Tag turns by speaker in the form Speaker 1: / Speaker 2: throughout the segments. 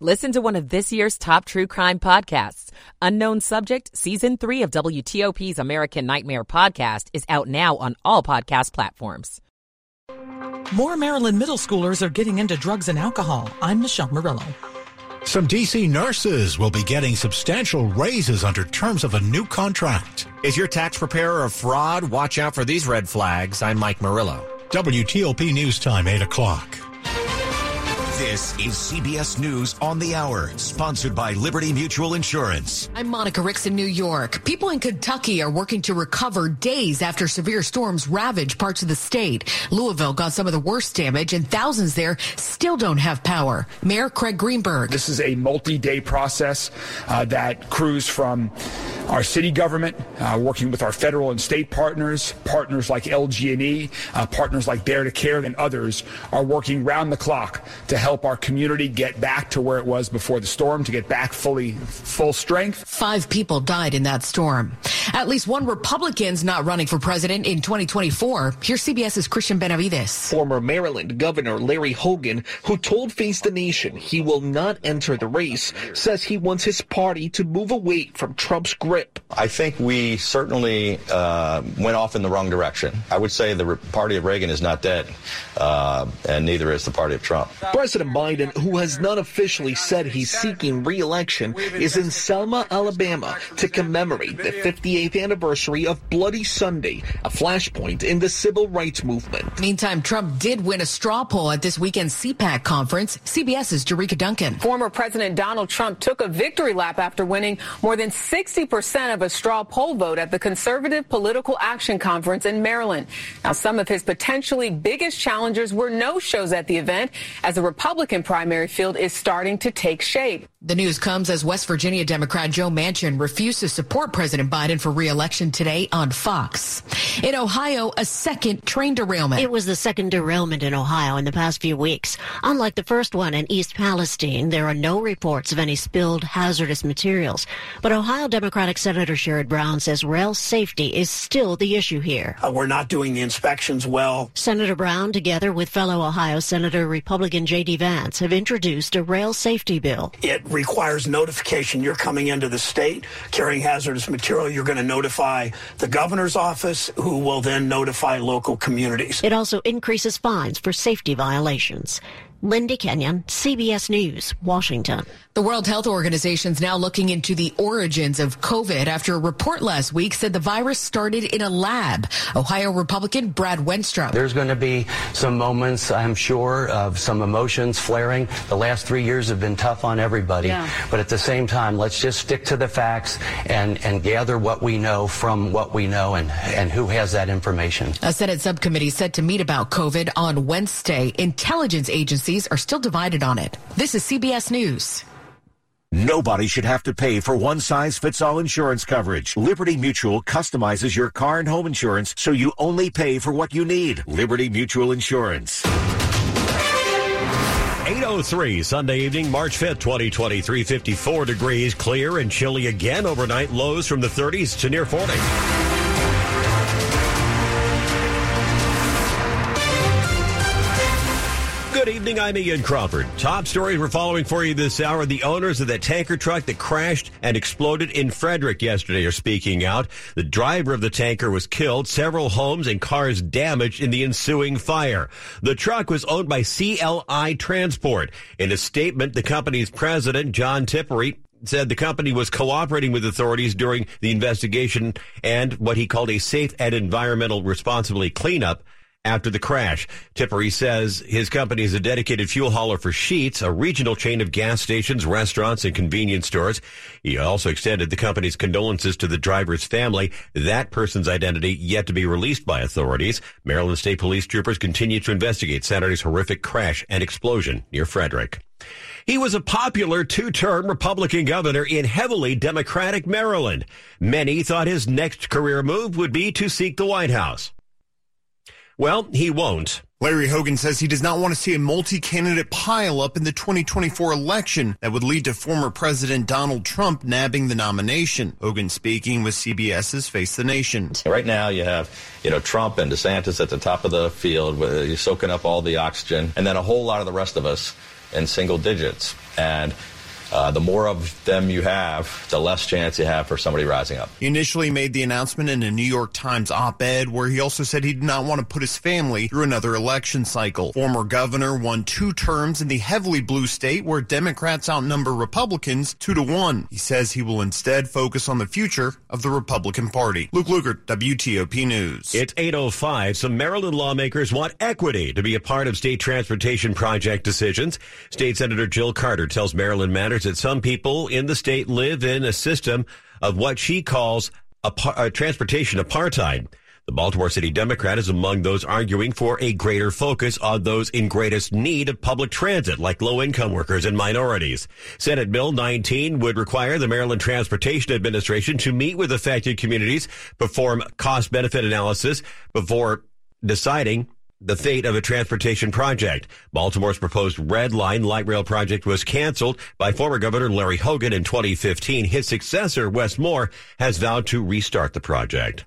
Speaker 1: Listen to one of this year's top true crime podcasts. Unknown Subject, Season 3 of WTOP's American Nightmare podcast is out now on all podcast platforms.
Speaker 2: More Maryland middle schoolers are getting into drugs and alcohol. I'm Michelle Murillo.
Speaker 3: Some DC nurses will be getting substantial raises under terms of a new contract.
Speaker 4: Is your tax preparer a fraud? Watch out for these red flags. I'm Mike Murillo.
Speaker 3: WTOP News Time, 8 o'clock.
Speaker 5: This is CBS News on the Hour, sponsored by Liberty Mutual Insurance.
Speaker 6: I'm Monica Ricks in New York. People in Kentucky are working to recover days after severe storms ravaged parts of the state. Louisville got some of the worst damage, and thousands there still don't have power. Mayor Craig Greenberg.
Speaker 7: This is a multi-day process uh, that crews from our city government, uh, working with our federal and state partners, partners like LG&E, uh, partners like Bear to Care, and others are working round the clock to help our community get back to where it was before the storm, to get back fully full strength.
Speaker 6: Five people died in that storm. At least one Republican's not running for president in 2024. Here's CBS's Cristian Benavides.
Speaker 8: Former Maryland Governor Larry Hogan, who told Face the Nation he will not enter the race, says he wants his party to move away from Trump's grip grip.
Speaker 9: I think we certainly uh, went off in the wrong direction. I would say the party of Reagan is not dead, uh, and neither is the party of Trump.
Speaker 8: President Biden, who has not officially said he's seeking re-election, is in Selma, Alabama to commemorate the 58th anniversary of Bloody Sunday, a flashpoint in the civil rights movement.
Speaker 6: Meantime, Trump did win a straw poll at this weekend's CPAC conference. CBS's Jerika Duncan.
Speaker 10: Former President Donald Trump took a victory lap after winning more than 60 percent of a straw poll vote at the Conservative Political Action Conference in Maryland. Now, some of his potentially biggest challengers were no-shows at the event as a Republican primary field is starting to take shape.
Speaker 6: The news comes as West Virginia Democrat Joe Manchin refused to support President Biden for re-election today on Fox. In Ohio, a second train derailment.
Speaker 11: It was the second derailment in Ohio in the past few weeks. Unlike the first one in East Palestine, there are no reports of any spilled hazardous materials. But Ohio Democratic Senator Sherrod Brown says rail safety is still the issue here.
Speaker 12: Uh, we're not doing the inspections well.
Speaker 11: Senator Brown, together with fellow Ohio Senator Republican J.D. Vance, have introduced a rail safety bill.
Speaker 12: It requires notification. You're coming into the state carrying hazardous material. You're going to notify the governor's office, who will then notify local communities.
Speaker 11: It also increases fines for safety violations. Lindy Kenyon, CBS News, Washington.
Speaker 6: The World Health Organization is now looking into the origins of COVID after a report last week said the virus started in a lab. Ohio Republican Brad Wenstrup.
Speaker 13: There's going to be some moments, I'm sure, of some emotions flaring. The last three years have been tough on everybody. Yeah. But at the same time, let's just stick to the facts and, and gather what we know from what we know and, and who has that information.
Speaker 6: A Senate subcommittee set to meet about COVID on Wednesday. Intelligence agencies are still divided on it. This is CBS News.
Speaker 5: Nobody should have to pay for one size fits all insurance coverage. Liberty Mutual customizes your car and home insurance so you only pay for what you need. Liberty Mutual Insurance.
Speaker 14: 803 Sunday evening, March 5th, 2023, 54 degrees, clear and chilly again overnight, lows from the 30s to near 40. Evening. I'm Ian Crawford. Top stories we're following for you this hour. The owners of that tanker truck that crashed and exploded in Frederick yesterday are speaking out. The driver of the tanker was killed, several homes and cars damaged in the ensuing fire. The truck was owned by CLI Transport. In a statement, the company's president, John Tippery, said the company was cooperating with authorities during the investigation and what he called a safe and environmental responsibly cleanup after the crash. Tippery says his company is a dedicated fuel hauler for Sheets, a regional chain of gas stations, restaurants, and convenience stores. He also extended the company's condolences to the driver's family. That person's identity yet to be released by authorities. Maryland State Police troopers continue to investigate Saturday's horrific crash and explosion near Frederick. He was a popular two-term Republican governor in heavily Democratic Maryland. Many thought his next career move would be to seek the White House. Well, he won't.
Speaker 15: Larry Hogan says he does not want to see a multi-candidate pileup in the 2024 election that would lead to former President Donald Trump nabbing the nomination. Hogan speaking with CBS's Face the Nation.
Speaker 9: Right now you have, you know, Trump and DeSantis at the top of the field, you're uh, soaking up all the oxygen, and then a whole lot of the rest of us in single digits. And uh, the more of them you have, the less chance you have for somebody rising up.
Speaker 15: He initially made the announcement in a New York Times op-ed where he also said he did not want to put his family through another election cycle. Former governor won two terms in the heavily blue state where Democrats outnumber Republicans two to one. He says he will instead focus on the future of the Republican Party. Luke Lukert, WTOP News.
Speaker 14: It's 805. Some Maryland lawmakers want equity to be a part of state transportation project decisions. State Senator Jill Carter tells Maryland Matters that some people in the state live in a system of what she calls a, a uh, transportation apartheid. The Baltimore City Democrat is among those arguing for a greater focus on those in greatest need of public transit, like low income workers and minorities. Senate Bill 19 would require the Maryland Transportation Administration to meet with affected communities, perform cost benefit analysis before deciding the fate of a transportation project. Baltimore's proposed Red Line light rail project was canceled by former Governor Larry Hogan in 2015. His successor, Wes Moore, has vowed to restart the project.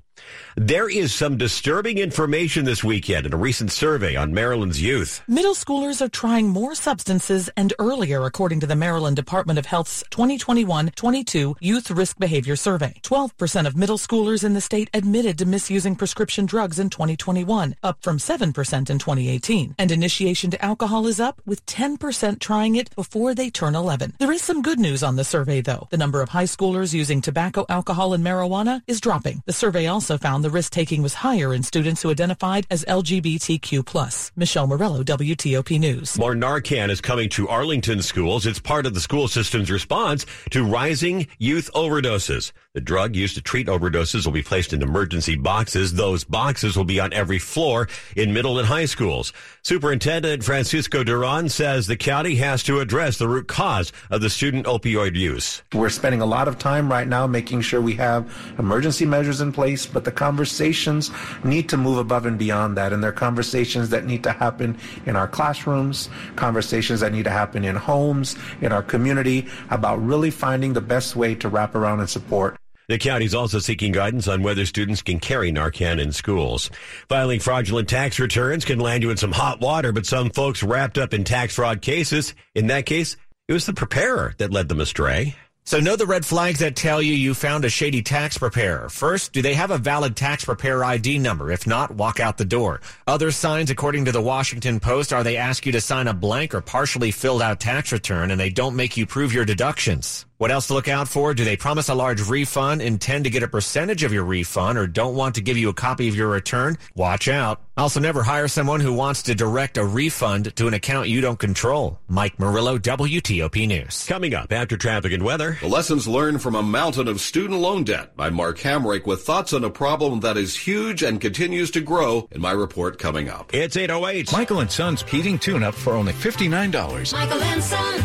Speaker 14: There is some disturbing information this weekend in a recent survey on Maryland's youth.
Speaker 2: Middle schoolers are trying more substances and earlier, according to the Maryland Department of Health's 2021-22 Youth Risk Behavior Survey. 12% of middle schoolers in the state admitted to misusing prescription drugs in 2021, up from 7% in 2018. And initiation to alcohol is up, with 10% trying it before they turn 11. There is some good news on the survey, though. The number of high schoolers using tobacco, alcohol, and marijuana is dropping. The survey also found the risk taking was higher in students who identified as LGBTQ+. Michelle Murillo, WTOP News.
Speaker 14: More Narcan is coming to Arlington schools. It's part of the school system's response to rising youth overdoses. The drug used to treat overdoses will be placed in emergency boxes. Those boxes will be on every floor in middle and high schools. Superintendent Francisco Duran says the county has to address the root cause of the student opioid use.
Speaker 16: We're spending a lot of time right now making sure we have emergency measures in place, but the conversations need to move above and beyond that. And they're conversations that need to happen in our classrooms, conversations that need to happen in homes, in our community about really finding the best way to wrap around and support
Speaker 14: the county is also seeking guidance on whether students can carry Narcan in schools. Filing fraudulent tax returns can land you in some hot water, but some folks wrapped up in tax fraud cases. In that case, it was the preparer that led them astray.
Speaker 4: So know the red flags that tell you you found a shady tax preparer. First, do they have a valid tax preparer ID number? If not, walk out the door. Other signs, according to the Washington Post, are they ask you to sign a blank or partially filled out tax return and they don't make you prove your deductions. What else to look out for? Do they promise a large refund, intend to get a percentage of your refund, or don't want to give you a copy of your return? Watch out. Also, never hire someone who wants to direct a refund to an account you don't control. Mike Murillo, WTOP News.
Speaker 14: Coming up after traffic and weather.
Speaker 17: The lessons learned from a mountain of student loan debt by Mark Hamrick with thoughts on a problem that is huge and continues to grow in my report coming up.
Speaker 14: It's 808.
Speaker 3: Michael and Son's heating tune up for only $59.
Speaker 18: Michael and Son.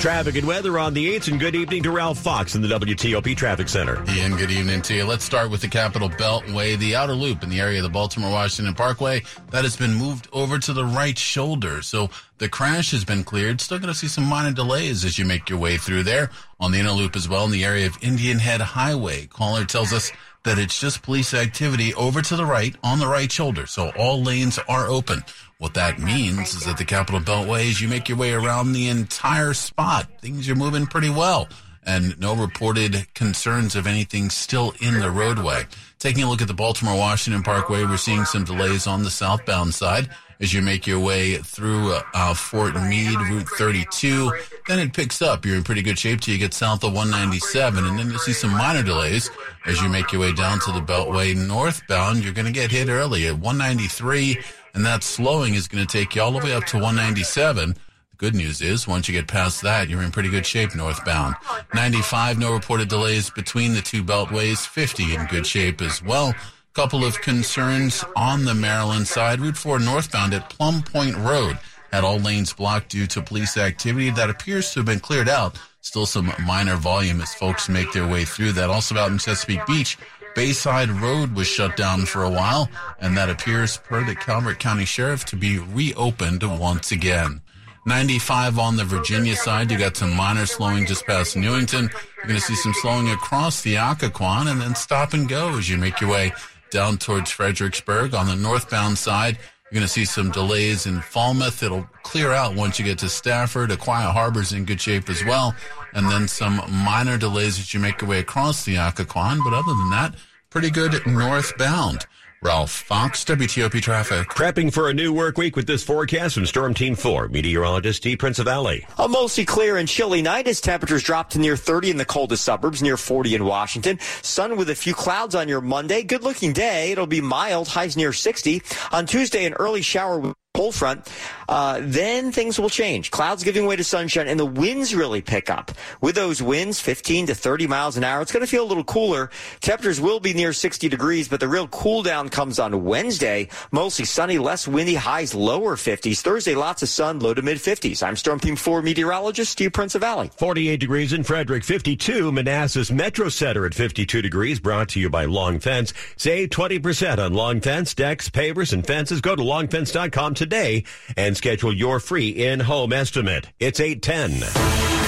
Speaker 14: Traffic and weather on the 8th, and good evening to Ralph Fox in the WTOP Traffic Center.
Speaker 19: Ian, good evening to you. Let's start with the Capital Beltway, the outer loop in the area of the Baltimore Washington Parkway. That has been moved over to the right shoulder. So the crash has been cleared. Still going to see some minor delays as you make your way through there. On the inner loop as well in the area of Indian Head Highway. Caller tells us that it's just police activity over to the right on the right shoulder. So all lanes are open. What that means is that the Capital Beltway, as you make your way around the entire spot, things are moving pretty well. And no reported concerns of anything still in the roadway. Taking a look at the Baltimore Washington Parkway, we're seeing some delays on the southbound side as you make your way through uh, Fort Meade, Route 32. Then it picks up. You're in pretty good shape till you get south of 197, and then you'll see some minor delays as you make your way down to the Beltway northbound. You're going to get hit early at 193 and that slowing is going to take you all the way up to 197. The good news is once you get past that, you're in pretty good shape northbound. 95, no reported delays between the two beltways. 50 in good shape as well. Couple of concerns on the Maryland side. Route 4 northbound at Plum Point Road had all lanes blocked due to police activity that appears to have been cleared out. Still some minor volume as folks make their way through that. Also out in Chesapeake Beach, Bayside Road was shut down for a while, and that appears, per the Calvert County Sheriff, to be reopened once again. 95 on the Virginia side. You got some minor slowing just past Newington. You're going to see some slowing across the Occoquan and then stop and go as you make your way down towards Fredericksburg. On the northbound side, you're going to see some delays in Falmouth. It'll clear out once you get to Stafford. Aquia Harbor's in good shape as well. And then some minor delays as you make your way across the Occoquan. But other than that, pretty good northbound. Ralph Fox, WTOP Traffic.
Speaker 14: Prepping for a new work week with this forecast from Storm Team 4, meteorologist D. Prinzivalli.
Speaker 20: A mostly clear and chilly night as temperatures drop to near 30 in the coldest suburbs, near 40 in Washington. Sun with a few clouds on your Monday. Good looking day. It'll be mild, highs near 60. On Tuesday, an early shower cold front, uh, then things will change. Clouds giving way to sunshine, and the winds really pick up. With those winds, 15 to 30 miles an hour, it's going to feel a little cooler. Temperatures will be near 60 degrees, but the real cool down comes on Wednesday. Mostly sunny, less windy, highs lower 50s. Thursday, lots of sun, low to mid 50s. I'm Storm Team 4 meteorologist Steve Prinzivalli.
Speaker 14: 48 degrees in Frederick, 52 Manassas Metro Center at 52 degrees, brought to you by Long Fence. Save 20% on Long Fence, decks, pavers, and fences. Go to longfence.com today and schedule your free in-home estimate. It's 810.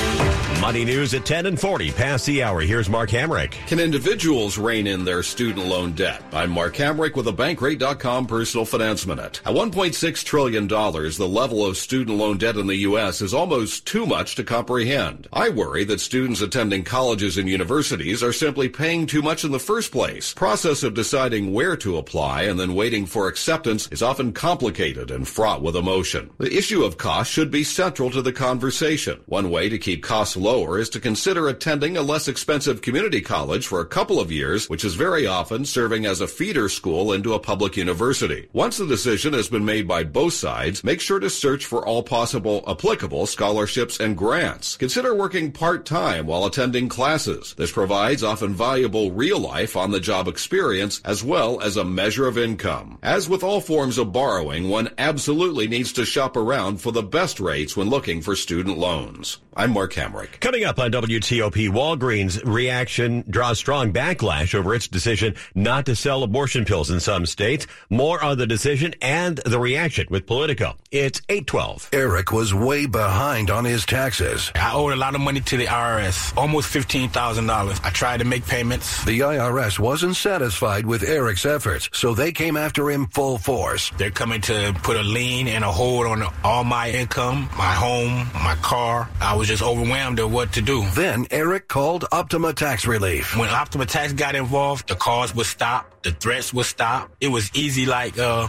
Speaker 14: Money news at 10 and 40 past the hour. Here's Mark Hamrick.
Speaker 17: Can individuals rein in their student loan debt? I'm Mark Hamrick with a Bankrate.com personal finance minute. At $1.6 trillion, the level of student loan debt in the U.S. is almost too much to comprehend. I worry that students attending colleges and universities are simply paying too much in the first place. Process of deciding where to apply and then waiting for acceptance is often complicated and fraught with emotion. The issue of cost should be central to the conversation. One way to keep costs low lower is to consider attending a less expensive community college for a couple of years, which is very often serving as a feeder school into a public university. Once the decision has been made by both sides, make sure to search for all possible applicable scholarships and grants. Consider working part-time while attending classes. This provides often valuable real-life on-the-job experience as well as a measure of income. As with all forms of borrowing, one absolutely needs to shop around for the best rates when looking for student loans. I'm Mark Hamrick.
Speaker 14: Coming up on WTOP, Walgreens reaction draws strong backlash over its decision not to sell abortion pills in some states. More on the decision and the reaction with Politico. It's 812.
Speaker 21: Eric was way behind on his taxes.
Speaker 22: I owed a lot of money to the IRS, almost $15,000. I tried to make payments.
Speaker 21: The IRS wasn't satisfied with Eric's efforts, so they came after him full force.
Speaker 22: They're coming to put a lien and a hold on all my income, my home, my car. I was just overwhelmed at what to do.
Speaker 21: Then Eric called Optima Tax Relief.
Speaker 22: When Optima Tax got involved, the calls would stop, the threats would stop. It was easy like, uh,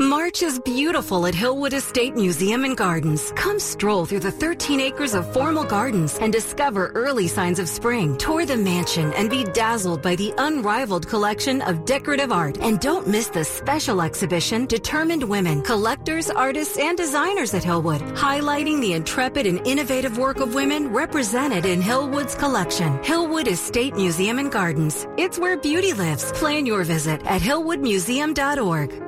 Speaker 23: March is beautiful at Hillwood Estate Museum and Gardens. Come stroll through the 13 acres of formal gardens and discover early signs of spring. Tour the mansion and be dazzled by the unrivaled collection of decorative art. And don't miss the special exhibition, Determined Women, collectors, artists, and designers at Hillwood, highlighting the intrepid and innovative work of women represented in Hillwood's collection. Hillwood Estate Museum and Gardens. It's where beauty lives. Plan your visit at hillwoodmuseum.org.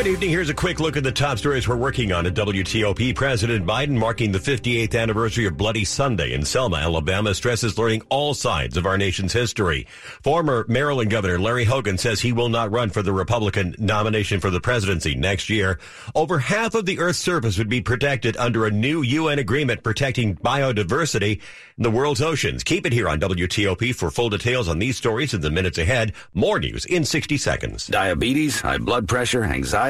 Speaker 14: Good evening. Here's a quick look at the top stories we're working on at WTOP. President Biden marking the 58th anniversary of Bloody Sunday in Selma, Alabama, stresses learning all sides of our nation's history. Former Maryland Governor Larry Hogan says he will not run for the Republican nomination for the presidency next year. Over half of the Earth's surface would be protected under a new UN agreement protecting biodiversity in the world's oceans. Keep it here on WTOP for full details on these stories in the minutes ahead. More news in 60 seconds.
Speaker 24: Diabetes, high blood pressure, anxiety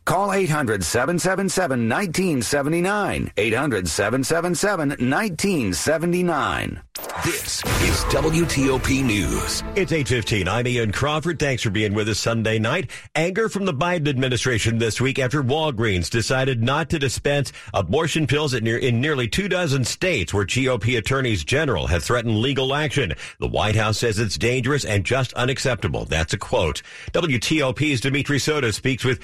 Speaker 24: Call 800 777 1979. 800 777 1979.
Speaker 21: This is WTOP News.
Speaker 14: It's 815. I'm Ian Crawford. Thanks for being with us Sunday night. Anger from the Biden administration this week after Walgreens decided not to dispense abortion pills near, in nearly two dozen states where GOP attorneys general have threatened legal action. The White House says it's dangerous and just unacceptable. That's a quote. WTOP's Dimitri Sotis speaks with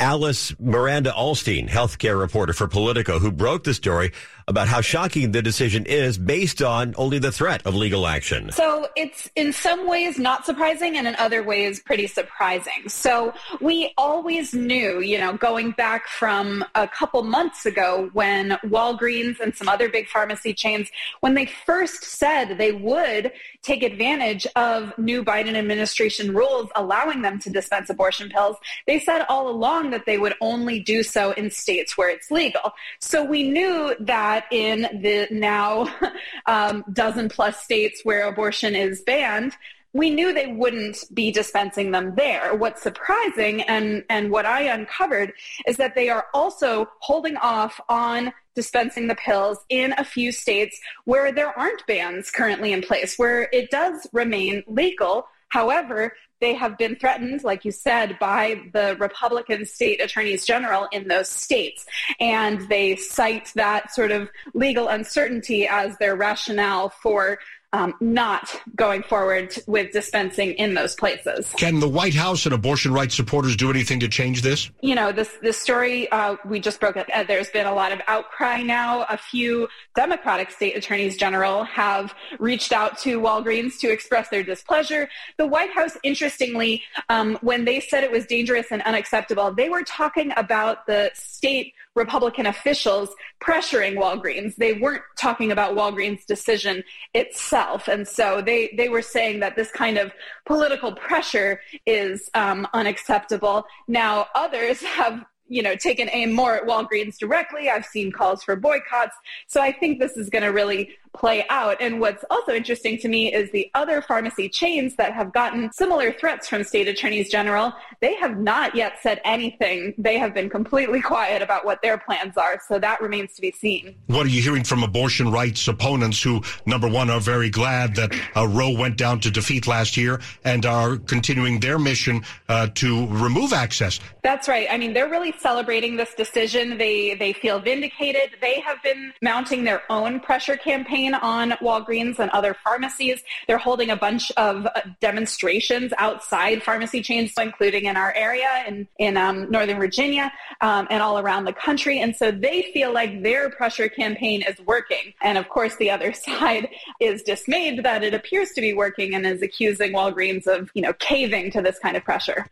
Speaker 14: Alice Miranda Ollstein, healthcare reporter for Politico, who broke the story about how shocking the decision is based on only the threat of legal action.
Speaker 25: So it's in some ways not surprising and in other ways pretty surprising. So we always knew, you know, going back from a couple months ago when Walgreens and some other big pharmacy chains, when they first said they would take advantage of new Biden administration rules allowing them to dispense abortion pills, they said all along that they would only do so in states where it's legal. So we knew that that in the now um, dozen plus states where abortion is banned, we knew they wouldn't be dispensing them there. What's surprising and, and what I uncovered is that they are also holding off on dispensing the pills in a few states where there aren't bans currently in place, where it does remain legal. However, they have been threatened, like you said, by the Republican state attorneys general in those states. And they cite that sort of legal uncertainty as their rationale for um, not going forward with dispensing in those places.
Speaker 26: Can the White House and abortion rights supporters do anything to change this?
Speaker 25: You know, this this story uh, we just broke. Uh, there's been a lot of outcry now. A few Democratic state attorneys general have reached out to Walgreens to express their displeasure. The White House, interestingly, um, when they said it was dangerous and unacceptable, they were talking about the state Republican officials pressuring Walgreens. They weren't talking about Walgreens' decision itself. And so they, they were saying that this kind of political pressure is um, unacceptable. Now, others have you know, taken aim more at Walgreens directly. I've seen calls for boycotts. So I think this is going to really play out. And what's also interesting to me is the other pharmacy chains that have gotten similar threats from state attorneys general, they have not yet said anything. They have been completely quiet about what their plans are. So that remains to be seen.
Speaker 26: What are you hearing from abortion rights opponents who, number one, are very glad that uh, Roe went down to defeat last year and are continuing their mission uh, to remove access?
Speaker 25: That's right. I mean, they're really celebrating this decision. They, they feel vindicated. They have been mounting their own pressure campaign campaign on Walgreens and other pharmacies. They're holding a bunch of demonstrations outside pharmacy chains, including in our area in, in um, Northern Virginia um, and all around the country. And so they feel like their pressure campaign is working. And of course, the other side is dismayed that it appears to be working and is accusing Walgreens of, you know, caving to this kind of pressure.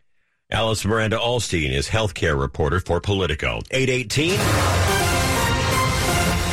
Speaker 14: Alice Miranda Ollstein is healthcare reporter for Politico. 818.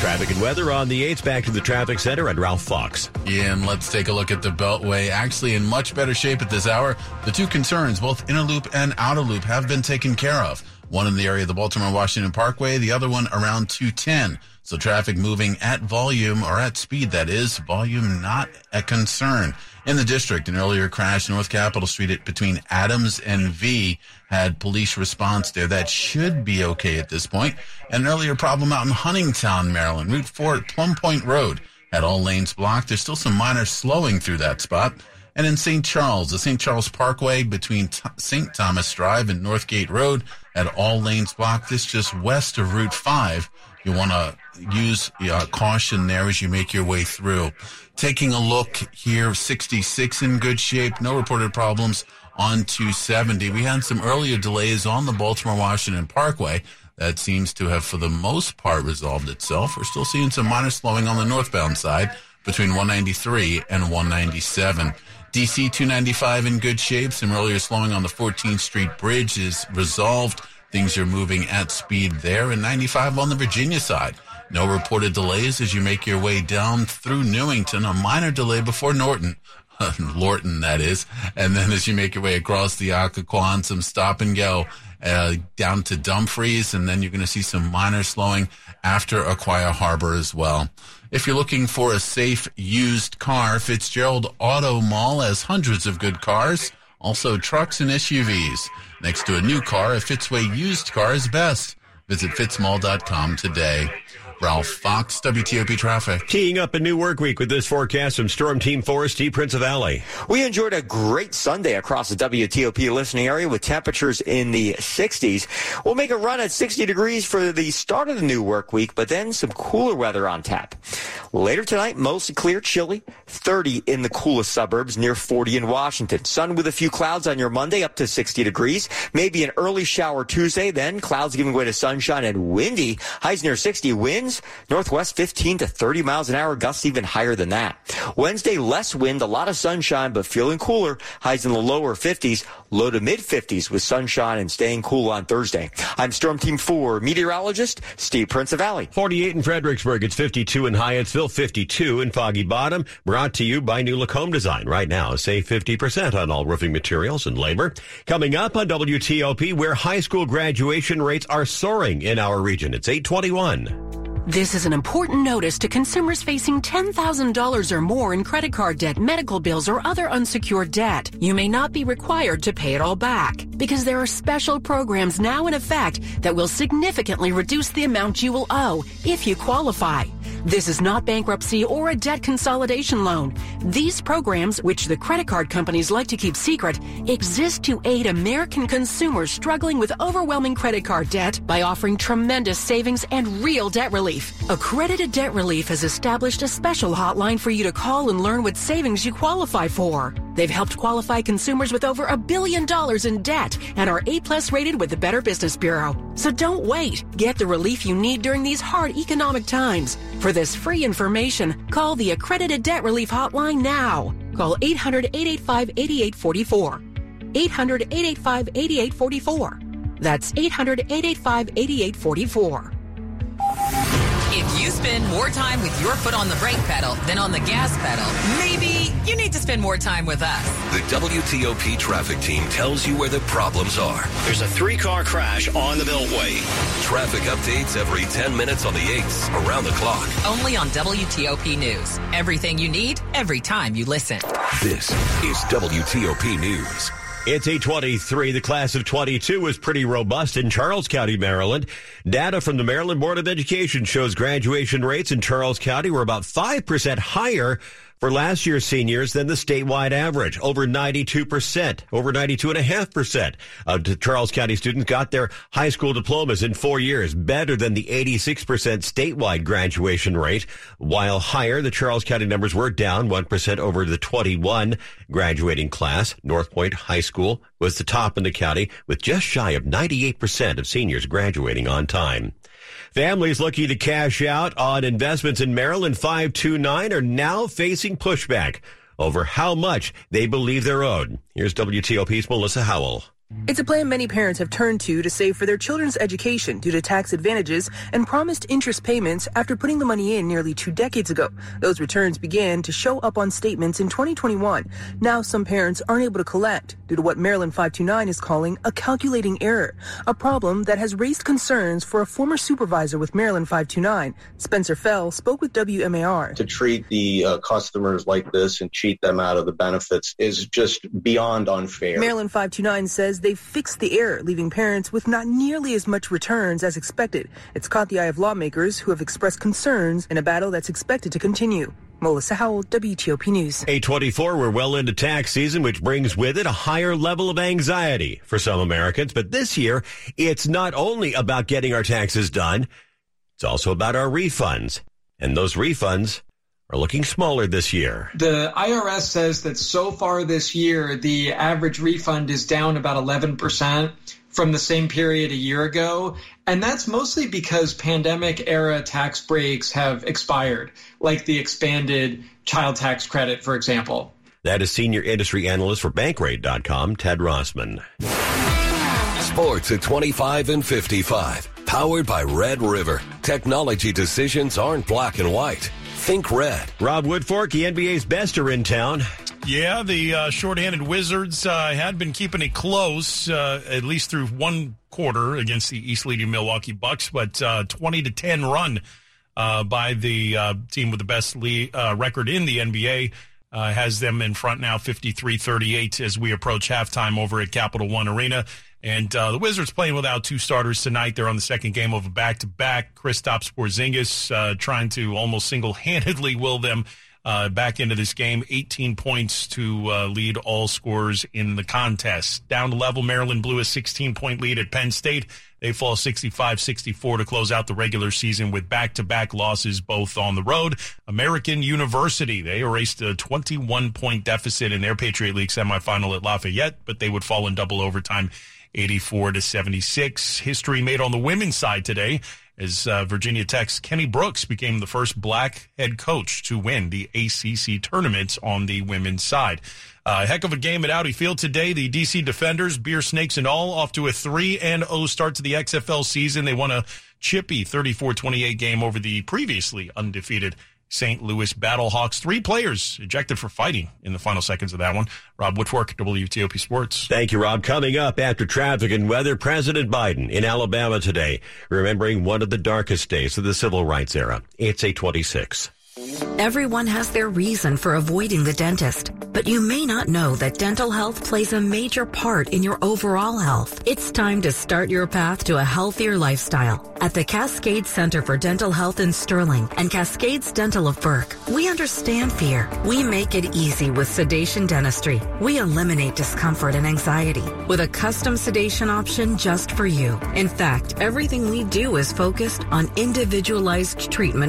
Speaker 14: Traffic and weather on the 8th. Back to the traffic center and Ralph Fox.
Speaker 19: Yeah, and let's take a look at the Beltway. Actually, in much better shape at this hour. The two concerns, both inner loop and outer loop, have been taken care of. One in the area of the Baltimore Washington Parkway, the other one around 210. So traffic moving at volume or at speed, that is, volume not a concern. In the district, an earlier crash North Capitol Street at, between Adams and V had police response there. That should be okay at this point. An earlier problem out in Huntingtown, Maryland, Route 4 at Plum Point Road had all lanes blocked. There's still some minor slowing through that spot. And in St. Charles, the St. Charles Parkway between T- St. Thomas Drive and Northgate Road had all lanes blocked. This just west of Route 5. You want to use uh, caution there as you make your way through. Taking a look here, 66 in good shape, no reported problems on 270. We had some earlier delays on the Baltimore Washington Parkway. That seems to have, for the most part, resolved itself. We're still seeing some minor slowing on the northbound side between 193 and 197. DC 295 in good shape. Some earlier slowing on the 14th Street Bridge is resolved. Things are moving at speed there. And 95 on the Virginia side. No reported delays as you make your way down through Newington. A minor delay before Norton. Lorton, that is. And then as you make your way across the Occoquan, some stop and go uh, down to Dumfries. And then you're going to see some minor slowing after Aquia Harbor as well. If you're looking for a safe used car, Fitzgerald Auto Mall has hundreds of good cars, also trucks and SUVs. Next to a new car, a Fitzway used car is best. Visit fitzmall.com today. Ralph Fox, WTOP Traffic.
Speaker 14: Teeing up a new work week with this forecast from Storm Team 4, Steve Prinzivalli.
Speaker 20: We enjoyed a great Sunday across the WTOP listening area with temperatures in the 60s. We'll make a run at 60 degrees for the start of the new work week, but then some cooler weather on tap. Later tonight, mostly clear, chilly, 30 in the coolest suburbs, near 40 in Washington. Sun with a few clouds on your Monday, up to 60 degrees. Maybe an early shower Tuesday, then clouds giving way to sunshine and windy. Highs near 60 winds, northwest 15 to 30 miles an hour, gusts even higher than that. Wednesday, less wind, a lot of sunshine, but feeling cooler. Highs in the lower 50s, low to mid 50s with sunshine and staying cool on Thursday. I'm Storm Team 4 meteorologist Steve Prinzivalli.
Speaker 14: 48 in Fredericksburg. It's 52 in Hyattsville, 52 in Foggy Bottom. Brought to you by New Look Home Design. Right now, save 50% on all roofing materials and labor. Coming up on WTOP, where high school graduation rates are soaring in our region. It's 821.
Speaker 27: This is an important notice to consumers facing $10,000 or more in credit card debt, medical bills, or other unsecured debt. You may not be required to pay it all back because there are special programs now in effect that will significantly reduce the amount you will owe if you qualify. This is not bankruptcy or a debt consolidation loan. These programs, which the credit card companies like to keep secret, exist to aid American consumers struggling with overwhelming credit card debt by offering tremendous savings and real debt relief. Accredited Debt Relief has established a special hotline for you to call and learn what savings you qualify for. They've helped qualify consumers with over a billion dollars in debt and are A plus rated with the Better Business Bureau. So don't wait. Get the relief you need during these hard economic times. For this free information, call the Accredited Debt Relief Hotline now. Call 800 885 8844. 800 885 8844. That's 800 885 8844.
Speaker 28: If you spend more time with your foot on the brake pedal than on the gas pedal, maybe you need to spend more time with us.
Speaker 29: The WTOP traffic team tells you where the problems are.
Speaker 30: There's a three car crash on the Beltway.
Speaker 29: Traffic updates every 10 minutes on the 8s, around the clock.
Speaker 28: Only on WTOP News. Everything you need, every time you listen.
Speaker 29: This is WTOP News.
Speaker 14: It's 823. The class of 22 was pretty robust in Charles County, Maryland. Data from the Maryland Board of Education shows graduation rates in Charles County were about 5% higher for last year's seniors than the statewide average, over 92%, over 92.5% of uh, Charles County students got their high school diplomas in four years, better than the 86% statewide graduation rate. While higher, the Charles County numbers were down 1% over the 21 graduating class. North Point High School was the top in the county with just shy of 98% of seniors graduating on time. Families looking to cash out on investments in Maryland 529 are now facing pushback over how much they believe they're owed. Here's WTOP's Melissa Howell.
Speaker 31: It's a plan many parents have turned to to save for their children's education due to tax advantages and promised interest payments after putting the money in nearly two decades ago. Those returns began to show up on statements in 2021. Now some parents aren't able to collect due to what Maryland 529 is calling a calculating error, a problem that has raised concerns for a former supervisor with Maryland 529. Spencer Fell spoke with WMAR.
Speaker 32: To treat the uh, customers like this and cheat them out of the benefits is just beyond unfair.
Speaker 31: Maryland 529 says they've fixed the error, leaving parents with not nearly as much returns as expected. It's caught the eye of lawmakers who have expressed concerns in a battle that's expected to continue. Melissa Howell, WTOP News.
Speaker 14: 824, we're well into tax season, which brings with it a higher level of anxiety for some Americans. But this year, it's not only about getting our taxes done, it's also about our refunds. And those refunds are looking smaller this year.
Speaker 33: The IRS says that so far this year, the average refund is down about 11% from the same period a year ago. And that's mostly because pandemic era tax breaks have expired, like the expanded child tax credit, for example.
Speaker 14: That is senior industry analyst for Bankrate.com, Ted Rossman.
Speaker 29: Sports at 25 and 55. Powered by Red River. Technology decisions aren't black and white. Think red.
Speaker 14: Rob Woodfork, the NBA's best, are in town.
Speaker 34: Yeah, the uh, shorthanded Wizards uh, had been keeping it close, uh, at least through one quarter against the East leading Milwaukee Bucks, but uh, 20 to 10 run uh, by the uh, team with the best lead, record in the NBA has them in front now 53 38 as we approach halftime over at Capital One Arena. And uh, the Wizards playing without two starters tonight. They're on the second game of a back-to-back. Kristaps Porzingis uh, trying to almost single-handedly will them uh, back into this game. 18 points to uh, lead all scorers in the contest. Down to level, Maryland blew a 16-point lead at Penn State. They fall 65-64 to close out the regular season with back-to-back losses both on the road. American University, they erased a 21-point deficit in their Patriot League semifinal at Lafayette, but they would fall in double overtime 84 to 76. History made on the women's side today as uh, Virginia Tech's Kenny Brooks became the first black head coach to win the ACC tournament on the women's side. A uh, heck of a game at Audi Field today. The DC Defenders, beer snakes and all, off to a 3 and 0 start to the XFL season. They won a chippy 34-28 game over the previously undefeated St. Louis Battlehawks. Three players ejected for fighting in the final seconds of that one. Rob Woodfork, WTOP Sports.
Speaker 14: Thank you, Rob. Coming up after traffic and weather, President Biden in Alabama today, remembering one of the darkest days of the civil rights era. It's 826.
Speaker 23: Everyone has their reason for avoiding the dentist, but you may not know that dental health plays a major part in your overall health. It's time to start your path to a healthier lifestyle. At the Cascade Center for Dental Health in Sterling and Cascades Dental of Burke, we understand fear. We make it easy with sedation dentistry. We eliminate discomfort and anxiety with a custom sedation option just for you. In fact, everything we do is focused on individualized treatment